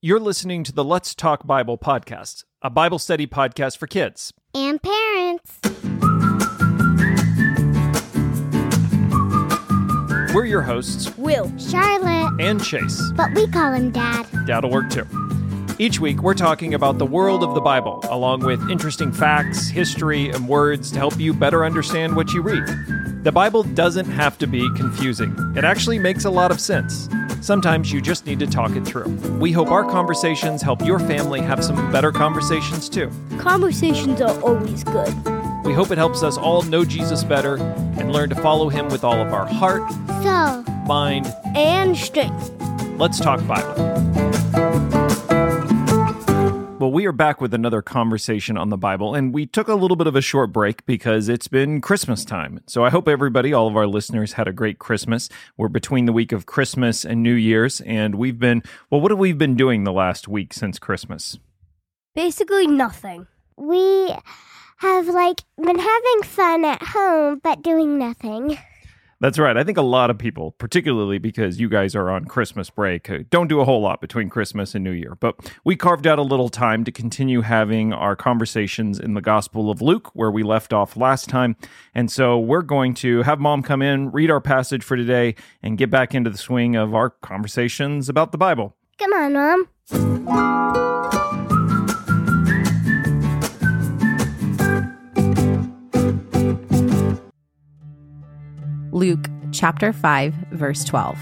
You're listening to the Let's Talk Bible podcast, a Bible study podcast for kids and parents. We're your hosts, Will, Charlotte, and Chase. but we call him Dad. Dad'll work too. Each week, we're talking about the world of the Bible, along with interesting facts, history, and words to help you better understand what you read. The Bible doesn't have to be confusing, it actually makes a lot of sense. Sometimes you just need to talk it through. We hope our conversations help your family have some better conversations too. conversations are always good. We hope it helps us all know Jesus better and learn to follow him with all of our heart, So, mind. And strength. Let's talk Bible. We are back with another conversation on the Bible, and we took a little bit of a short break because it's been Christmas time. So I hope everybody, all of our listeners, had a great Christmas. We're between the week of Christmas and New Year's, and we've been, well, what have we been doing the last week since Christmas? Basically nothing. we have like been having fun at home but doing nothing. That's right. I think a lot of people, particularly because you guys are on Christmas break, uh, don't do a whole lot between Christmas and New Year. But we carved out a little time to continue having our conversations in the Gospel of Luke, where we left off last time. And so we're going to have mom come in, read our passage for today, and get back into the swing of our conversations about the Bible. Come on, Mom. Luke chapter 5, verse 12.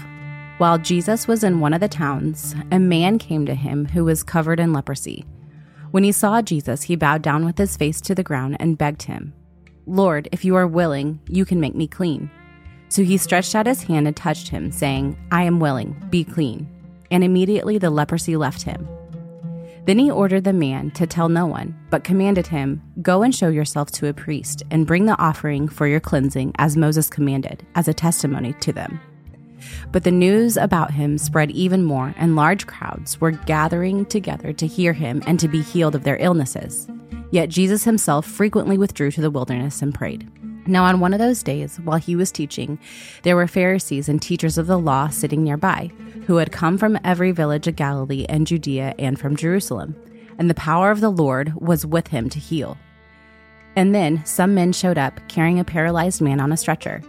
While Jesus was in one of the towns, a man came to him who was covered in leprosy. When he saw Jesus, he bowed down with his face to the ground and begged him, Lord, if you are willing, you can make me clean. So he stretched out his hand and touched him, saying, I am willing, be clean. And immediately the leprosy left him. Then he ordered the man to tell no one, but commanded him, Go and show yourself to a priest, and bring the offering for your cleansing as Moses commanded, as a testimony to them. But the news about him spread even more, and large crowds were gathering together to hear him and to be healed of their illnesses. Yet Jesus himself frequently withdrew to the wilderness and prayed. Now, on one of those days, while he was teaching, there were Pharisees and teachers of the law sitting nearby, who had come from every village of Galilee and Judea and from Jerusalem. And the power of the Lord was with him to heal. And then some men showed up carrying a paralyzed man on a stretcher.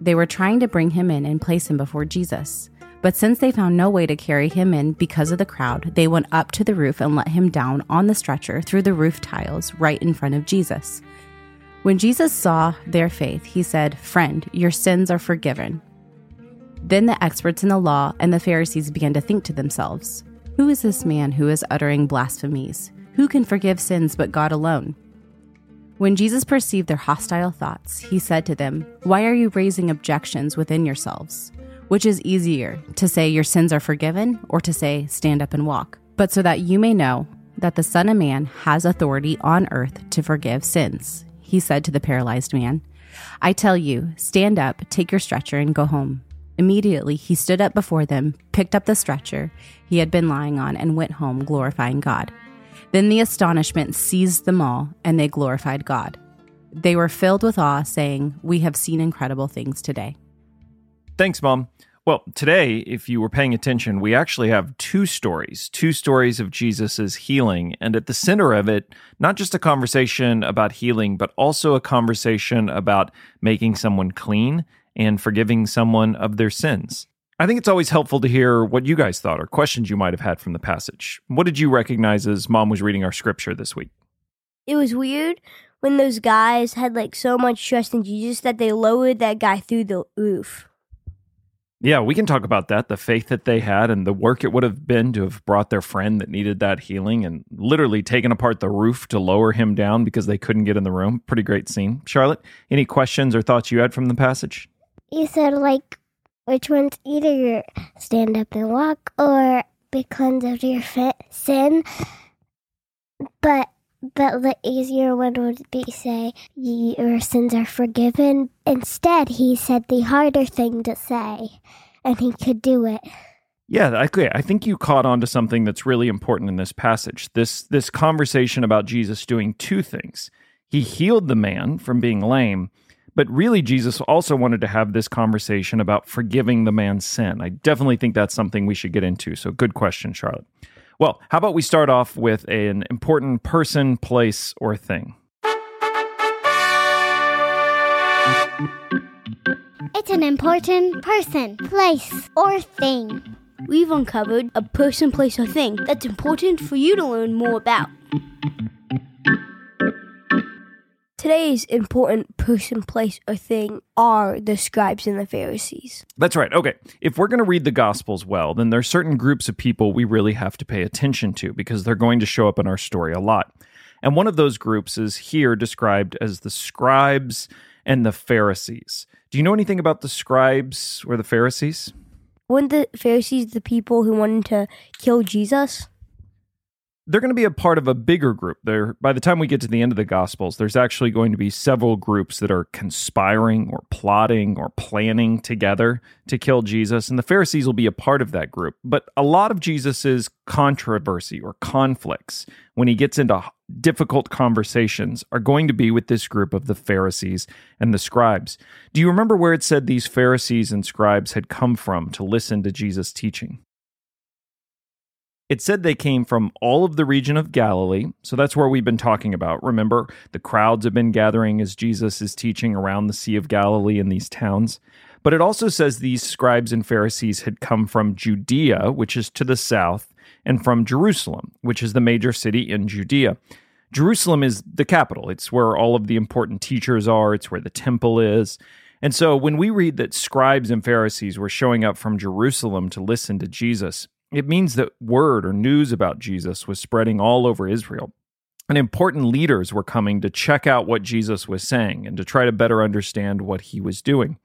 They were trying to bring him in and place him before Jesus. But since they found no way to carry him in because of the crowd, they went up to the roof and let him down on the stretcher through the roof tiles right in front of Jesus. When Jesus saw their faith, he said, Friend, your sins are forgiven. Then the experts in the law and the Pharisees began to think to themselves, Who is this man who is uttering blasphemies? Who can forgive sins but God alone? When Jesus perceived their hostile thoughts, he said to them, Why are you raising objections within yourselves? Which is easier, to say your sins are forgiven, or to say stand up and walk? But so that you may know that the Son of Man has authority on earth to forgive sins, he said to the paralyzed man, I tell you, stand up, take your stretcher, and go home. Immediately he stood up before them, picked up the stretcher he had been lying on, and went home, glorifying God. Then the astonishment seized them all, and they glorified God. They were filled with awe, saying, We have seen incredible things today. Thanks, Mom. Well, today, if you were paying attention, we actually have two stories, two stories of Jesus' healing. And at the center of it, not just a conversation about healing, but also a conversation about making someone clean and forgiving someone of their sins. I think it's always helpful to hear what you guys thought or questions you might have had from the passage. What did you recognize as Mom was reading our scripture this week? It was weird when those guys had like so much trust in Jesus that they lowered that guy through the roof. Yeah, we can talk about that the faith that they had and the work it would have been to have brought their friend that needed that healing and literally taken apart the roof to lower him down because they couldn't get in the room. Pretty great scene. Charlotte, any questions or thoughts you had from the passage? You said like which one's either stand up and walk or be cleansed of your sin. But but the easier one would be say your sins are forgiven. Instead, he said the harder thing to say, and he could do it. Yeah, I, I think you caught on to something that's really important in this passage. This this conversation about Jesus doing two things. He healed the man from being lame, but really Jesus also wanted to have this conversation about forgiving the man's sin. I definitely think that's something we should get into. So good question, Charlotte. Well, how about we start off with an important person, place, or thing? It's an important person, place, or thing. We've uncovered a person, place, or thing that's important for you to learn more about. Today's important person, place, or thing are the scribes and the Pharisees. That's right. Okay. If we're going to read the Gospels well, then there are certain groups of people we really have to pay attention to because they're going to show up in our story a lot. And one of those groups is here described as the scribes and the Pharisees. Do you know anything about the scribes or the Pharisees? Weren't the Pharisees the people who wanted to kill Jesus? They're going to be a part of a bigger group. There, by the time we get to the end of the Gospels, there's actually going to be several groups that are conspiring or plotting or planning together to kill Jesus, and the Pharisees will be a part of that group. But a lot of Jesus's controversy or conflicts when he gets into difficult conversations are going to be with this group of the Pharisees and the scribes. Do you remember where it said these Pharisees and scribes had come from to listen to Jesus' teaching? It said they came from all of the region of Galilee. So that's where we've been talking about. Remember, the crowds have been gathering as Jesus is teaching around the Sea of Galilee in these towns. But it also says these scribes and Pharisees had come from Judea, which is to the south, and from Jerusalem, which is the major city in Judea. Jerusalem is the capital. It's where all of the important teachers are, it's where the temple is. And so when we read that scribes and Pharisees were showing up from Jerusalem to listen to Jesus, it means that word or news about Jesus was spreading all over Israel. And important leaders were coming to check out what Jesus was saying and to try to better understand what he was doing.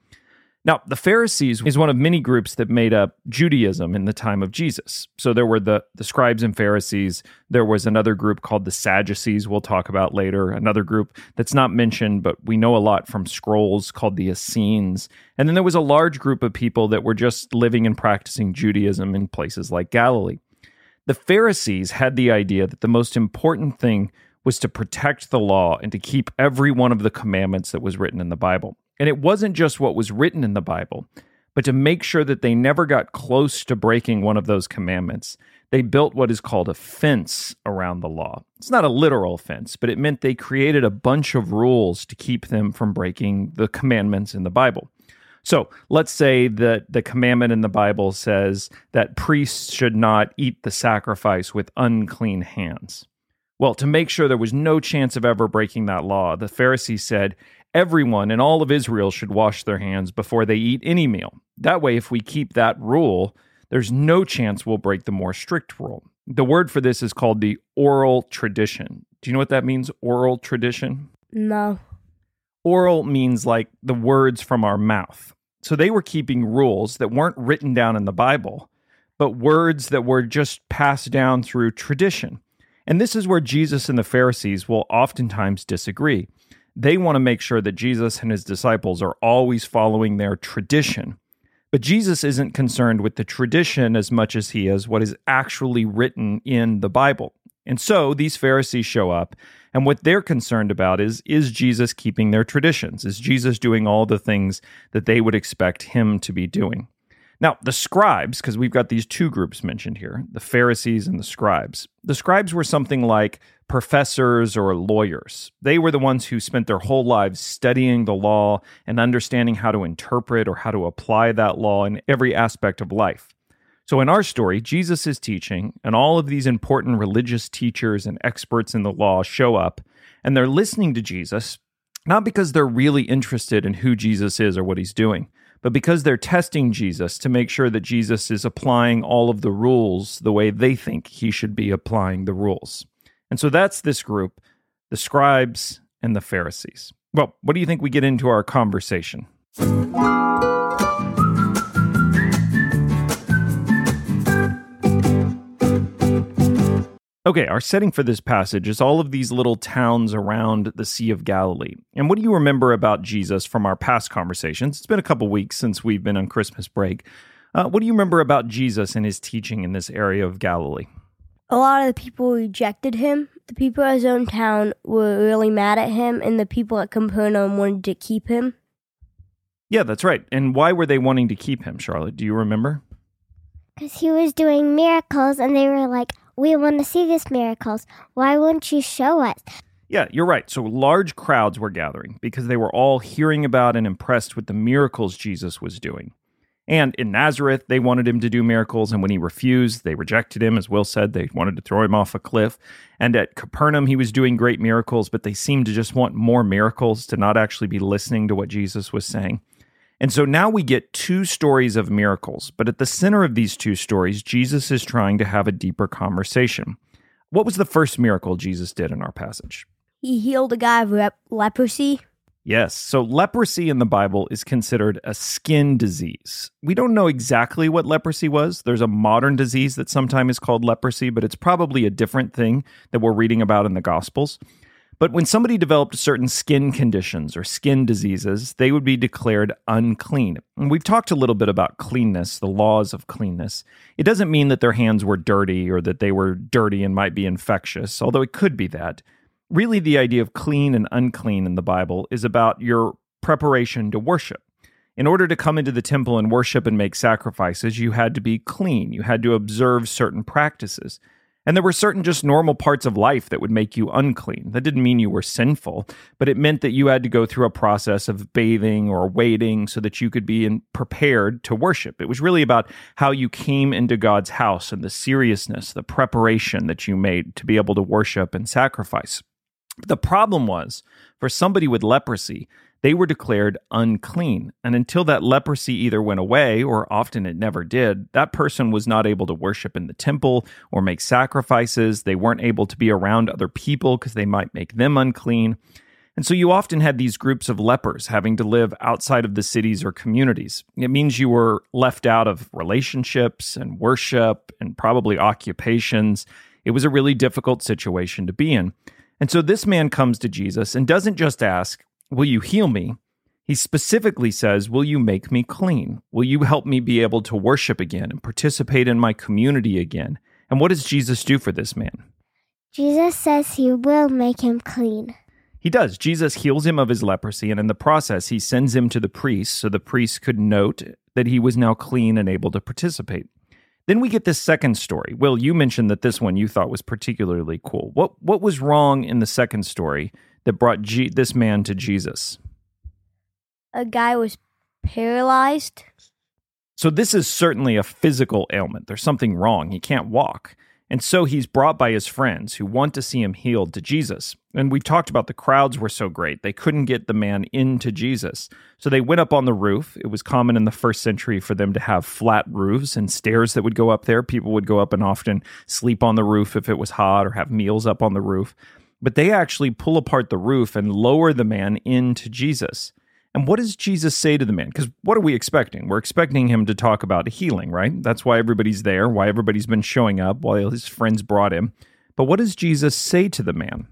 Now, the Pharisees is one of many groups that made up Judaism in the time of Jesus. So there were the, the scribes and Pharisees. There was another group called the Sadducees, we'll talk about later. Another group that's not mentioned, but we know a lot from scrolls called the Essenes. And then there was a large group of people that were just living and practicing Judaism in places like Galilee. The Pharisees had the idea that the most important thing was to protect the law and to keep every one of the commandments that was written in the Bible. And it wasn't just what was written in the Bible, but to make sure that they never got close to breaking one of those commandments, they built what is called a fence around the law. It's not a literal fence, but it meant they created a bunch of rules to keep them from breaking the commandments in the Bible. So let's say that the commandment in the Bible says that priests should not eat the sacrifice with unclean hands. Well, to make sure there was no chance of ever breaking that law, the Pharisees said Everyone in all of Israel should wash their hands before they eat any meal. That way, if we keep that rule, there's no chance we'll break the more strict rule. The word for this is called the oral tradition. Do you know what that means, oral tradition? No. Oral means like the words from our mouth. So they were keeping rules that weren't written down in the Bible, but words that were just passed down through tradition. And this is where Jesus and the Pharisees will oftentimes disagree they want to make sure that Jesus and his disciples are always following their tradition. But Jesus isn't concerned with the tradition as much as he is what is actually written in the Bible. And so these Pharisees show up, and what they're concerned about is is Jesus keeping their traditions? Is Jesus doing all the things that they would expect him to be doing? Now, the scribes, because we've got these two groups mentioned here the Pharisees and the scribes. The scribes were something like professors or lawyers. They were the ones who spent their whole lives studying the law and understanding how to interpret or how to apply that law in every aspect of life. So, in our story, Jesus is teaching, and all of these important religious teachers and experts in the law show up, and they're listening to Jesus, not because they're really interested in who Jesus is or what he's doing but because they're testing Jesus to make sure that Jesus is applying all of the rules the way they think he should be applying the rules. And so that's this group, the scribes and the Pharisees. Well, what do you think we get into our conversation? Okay, our setting for this passage is all of these little towns around the Sea of Galilee. And what do you remember about Jesus from our past conversations? It's been a couple weeks since we've been on Christmas break. Uh, what do you remember about Jesus and his teaching in this area of Galilee? A lot of the people rejected him. The people at his own town were really mad at him, and the people at Capernaum wanted to keep him. Yeah, that's right. And why were they wanting to keep him, Charlotte? Do you remember? Because he was doing miracles, and they were like, We want to see these miracles. Why won't you show us? Yeah, you're right. So large crowds were gathering because they were all hearing about and impressed with the miracles Jesus was doing. And in Nazareth, they wanted him to do miracles. And when he refused, they rejected him. As Will said, they wanted to throw him off a cliff. And at Capernaum, he was doing great miracles, but they seemed to just want more miracles to not actually be listening to what Jesus was saying. And so now we get two stories of miracles. But at the center of these two stories, Jesus is trying to have a deeper conversation. What was the first miracle Jesus did in our passage? He healed a guy of rep- leprosy. Yes. So leprosy in the Bible is considered a skin disease. We don't know exactly what leprosy was. There's a modern disease that sometimes is called leprosy, but it's probably a different thing that we're reading about in the Gospels. But when somebody developed certain skin conditions or skin diseases, they would be declared unclean. And we've talked a little bit about cleanness, the laws of cleanness. It doesn't mean that their hands were dirty or that they were dirty and might be infectious, although it could be that really the idea of clean and unclean in the Bible is about your preparation to worship. In order to come into the temple and worship and make sacrifices, you had to be clean. You had to observe certain practices. And there were certain just normal parts of life that would make you unclean. That didn't mean you were sinful, but it meant that you had to go through a process of bathing or waiting so that you could be in, prepared to worship. It was really about how you came into God's house and the seriousness, the preparation that you made to be able to worship and sacrifice. The problem was for somebody with leprosy, they were declared unclean. And until that leprosy either went away, or often it never did, that person was not able to worship in the temple or make sacrifices. They weren't able to be around other people because they might make them unclean. And so you often had these groups of lepers having to live outside of the cities or communities. It means you were left out of relationships and worship and probably occupations. It was a really difficult situation to be in. And so this man comes to Jesus and doesn't just ask, Will you heal me? He specifically says, Will you make me clean? Will you help me be able to worship again and participate in my community again? And what does Jesus do for this man? Jesus says he will make him clean. He does. Jesus heals him of his leprosy, and in the process, he sends him to the priest so the priest could note that he was now clean and able to participate. Then we get this second story. Will, you mentioned that this one you thought was particularly cool. What what was wrong in the second story that brought G- this man to Jesus? A guy was paralyzed. So this is certainly a physical ailment. There's something wrong. He can't walk. And so he's brought by his friends who want to see him healed to Jesus. And we've talked about the crowds were so great, they couldn't get the man into Jesus. So they went up on the roof. It was common in the first century for them to have flat roofs and stairs that would go up there. People would go up and often sleep on the roof if it was hot or have meals up on the roof. But they actually pull apart the roof and lower the man into Jesus. And what does Jesus say to the man? Because what are we expecting? We're expecting him to talk about healing, right? That's why everybody's there, why everybody's been showing up, why his friends brought him. But what does Jesus say to the man?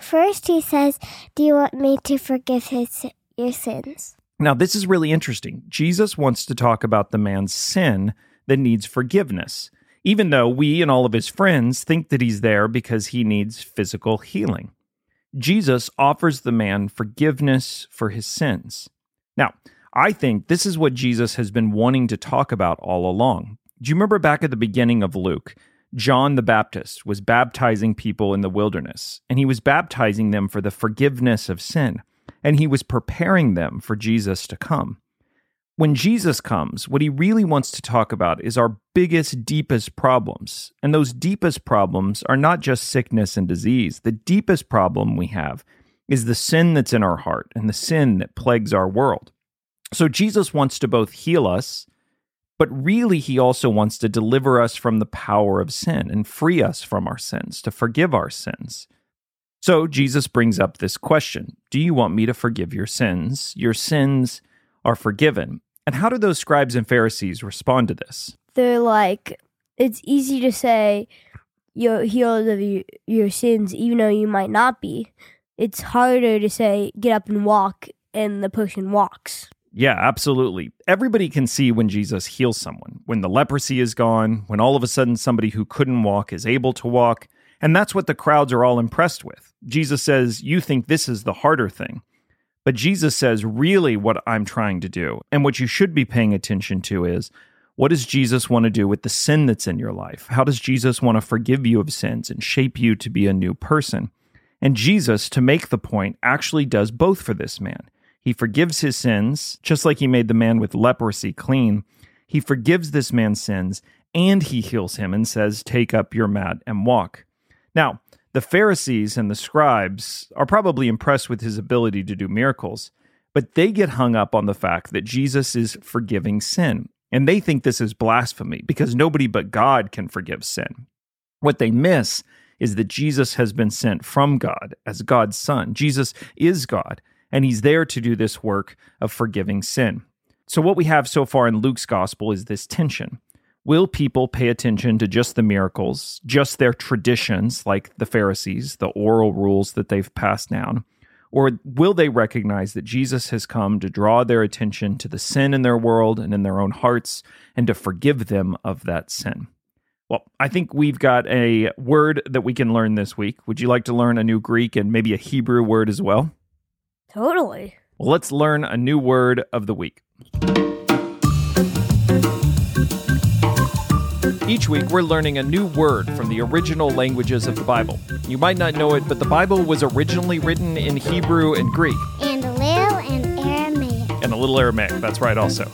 First, he says, Do you want me to forgive his, your sins? Now, this is really interesting. Jesus wants to talk about the man's sin that needs forgiveness, even though we and all of his friends think that he's there because he needs physical healing. Jesus offers the man forgiveness for his sins. Now, I think this is what Jesus has been wanting to talk about all along. Do you remember back at the beginning of Luke? John the Baptist was baptizing people in the wilderness, and he was baptizing them for the forgiveness of sin, and he was preparing them for Jesus to come when Jesus comes, what he really wants to talk about is our biggest, deepest problems. And those deepest problems are not just sickness and disease. The deepest problem we have is the sin that's in our heart and the sin that plagues our world. So Jesus wants to both heal us, but really he also wants to deliver us from the power of sin and free us from our sins, to forgive our sins. So Jesus brings up this question Do you want me to forgive your sins? Your sins are forgiven. And how do those scribes and Pharisees respond to this? They're like, it's easy to say you're healed of your, your sins, even though you might not be. It's harder to say, get up and walk, and the person walks. Yeah, absolutely. Everybody can see when Jesus heals someone, when the leprosy is gone, when all of a sudden somebody who couldn't walk is able to walk. And that's what the crowds are all impressed with. Jesus says, You think this is the harder thing. But Jesus says, really, what I'm trying to do, and what you should be paying attention to is What does Jesus want to do with the sin that's in your life? How does Jesus want to forgive you of sins and shape you to be a new person? And Jesus, to make the point, actually does both for this man. He forgives his sins, just like he made the man with leprosy clean. He forgives this man's sins and he heals him and says, Take up your mat and walk. Now, the Pharisees and the scribes are probably impressed with his ability to do miracles, but they get hung up on the fact that Jesus is forgiving sin. And they think this is blasphemy because nobody but God can forgive sin. What they miss is that Jesus has been sent from God as God's Son. Jesus is God, and He's there to do this work of forgiving sin. So, what we have so far in Luke's gospel is this tension. Will people pay attention to just the miracles, just their traditions, like the Pharisees, the oral rules that they've passed down? Or will they recognize that Jesus has come to draw their attention to the sin in their world and in their own hearts and to forgive them of that sin? Well, I think we've got a word that we can learn this week. Would you like to learn a new Greek and maybe a Hebrew word as well? Totally. Well, let's learn a new word of the week. Each week, we're learning a new word from the original languages of the Bible. You might not know it, but the Bible was originally written in Hebrew and Greek. And a little and Aramaic. And a little Aramaic, that's right, also.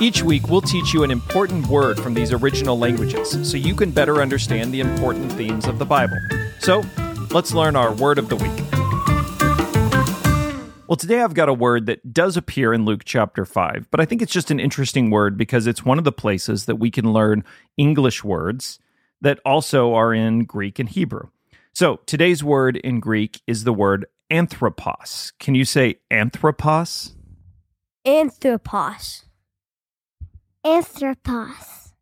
Each week, we'll teach you an important word from these original languages so you can better understand the important themes of the Bible. So, let's learn our word of the week. Well, today I've got a word that does appear in Luke chapter 5, but I think it's just an interesting word because it's one of the places that we can learn English words that also are in Greek and Hebrew. So today's word in Greek is the word anthropos. Can you say anthropos? Anthropos. Anthropos.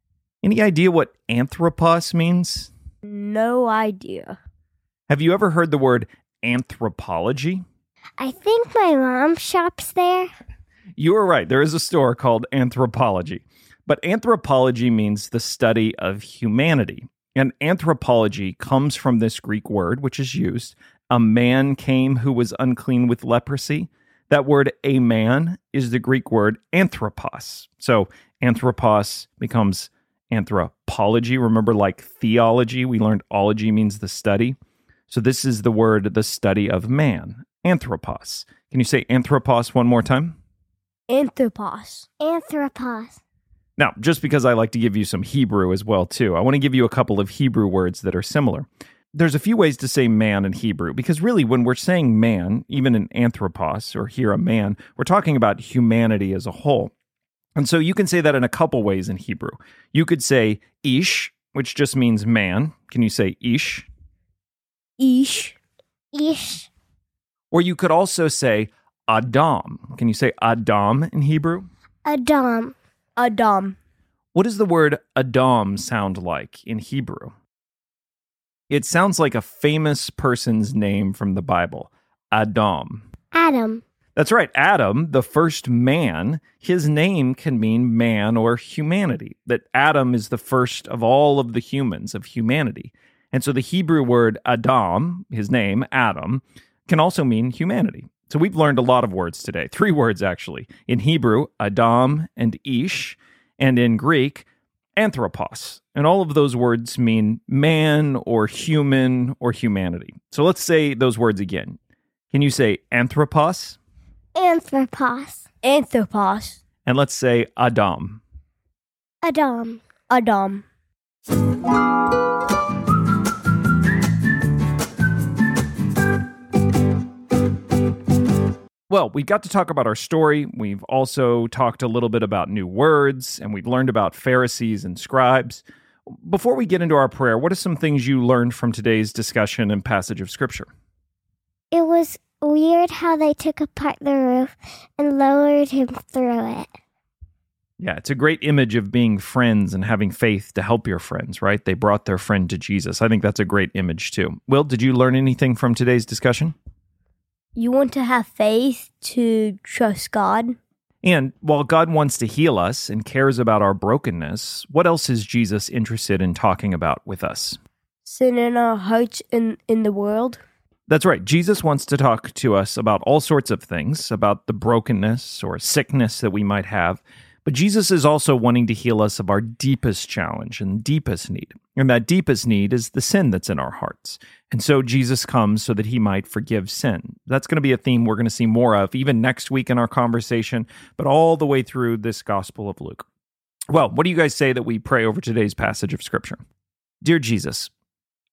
Any idea what anthropos means? No idea. Have you ever heard the word anthropology? I think my mom shops there. You are right. There is a store called Anthropologie. But anthropology means the study of humanity. And anthropology comes from this Greek word, which is used. A man came who was unclean with leprosy. That word, a man, is the Greek word anthropos. So anthropos becomes anthropology. Remember, like theology, we learned ology means the study. So this is the word, the study of man anthropos. Can you say anthropos one more time? Anthropos. Anthropos. Now, just because I like to give you some Hebrew as well too, I want to give you a couple of Hebrew words that are similar. There's a few ways to say man in Hebrew because really when we're saying man, even in anthropos or here a man, we're talking about humanity as a whole. And so you can say that in a couple ways in Hebrew. You could say ish, which just means man. Can you say ish? Ish. Ish. Or you could also say Adam. Can you say Adam in Hebrew? Adam. Adam. What does the word Adam sound like in Hebrew? It sounds like a famous person's name from the Bible, Adam. Adam. That's right, Adam, the first man, his name can mean man or humanity. That Adam is the first of all of the humans, of humanity. And so the Hebrew word Adam, his name, Adam, can also mean humanity. So we've learned a lot of words today, three words actually. In Hebrew, Adam and Ish, and in Greek, anthropos. And all of those words mean man or human or humanity. So let's say those words again. Can you say anthropos? Anthropos. Anthropos. And let's say Adam. Adam. Adam. Well, we got to talk about our story. We've also talked a little bit about new words, and we've learned about Pharisees and scribes. Before we get into our prayer, what are some things you learned from today's discussion and passage of Scripture? It was weird how they took apart the roof and lowered him through it. Yeah, it's a great image of being friends and having faith to help your friends, right? They brought their friend to Jesus. I think that's a great image too. Will, did you learn anything from today's discussion? You want to have faith to trust God? And while God wants to heal us and cares about our brokenness, what else is Jesus interested in talking about with us? Sin in our hearts in, in the world? That's right. Jesus wants to talk to us about all sorts of things, about the brokenness or sickness that we might have. But Jesus is also wanting to heal us of our deepest challenge and deepest need. And that deepest need is the sin that's in our hearts. And so Jesus comes so that he might forgive sin. That's going to be a theme we're going to see more of even next week in our conversation, but all the way through this Gospel of Luke. Well, what do you guys say that we pray over today's passage of Scripture? Dear Jesus,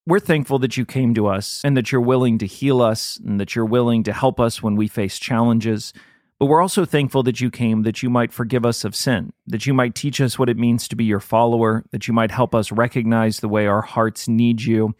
we're thankful that you came to us and that you're willing to heal us and that you're willing to help us when we face challenges. But we're also thankful that you came that you might forgive us of sin, that you might teach us what it means to be your follower, that you might help us recognize the way our hearts need you.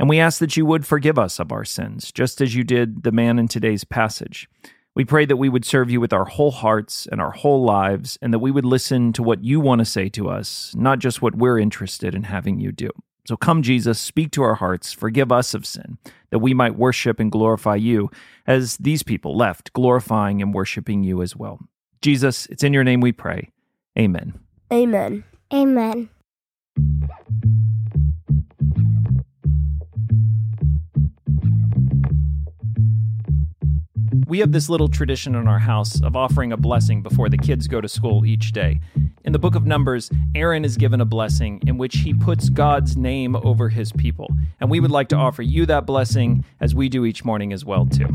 And we ask that you would forgive us of our sins, just as you did the man in today's passage. We pray that we would serve you with our whole hearts and our whole lives, and that we would listen to what you want to say to us, not just what we're interested in having you do. So come, Jesus, speak to our hearts, forgive us of sin, that we might worship and glorify you as these people left, glorifying and worshiping you as well. Jesus, it's in your name we pray. Amen. Amen. Amen. We have this little tradition in our house of offering a blessing before the kids go to school each day. In the book of Numbers, Aaron is given a blessing in which he puts God's name over his people. And we would like to offer you that blessing as we do each morning as well too.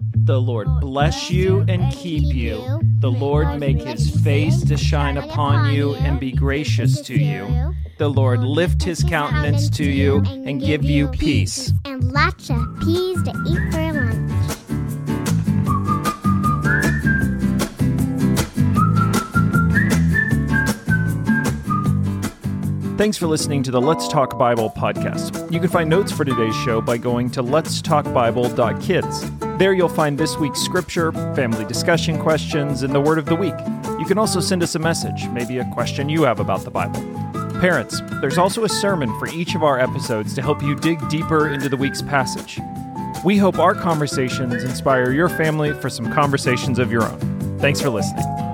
The Lord bless you and keep you. The Lord make his face to shine upon you and be gracious to you. The Lord um, lift his countenance to you and give you peace. And lots of peas to eat for lunch. Thanks for listening to the Let's Talk Bible podcast. You can find notes for today's show by going to letstalkbible.kids. There you'll find this week's scripture, family discussion questions, and the word of the week. You can also send us a message, maybe a question you have about the Bible. Parents, there's also a sermon for each of our episodes to help you dig deeper into the week's passage. We hope our conversations inspire your family for some conversations of your own. Thanks for listening.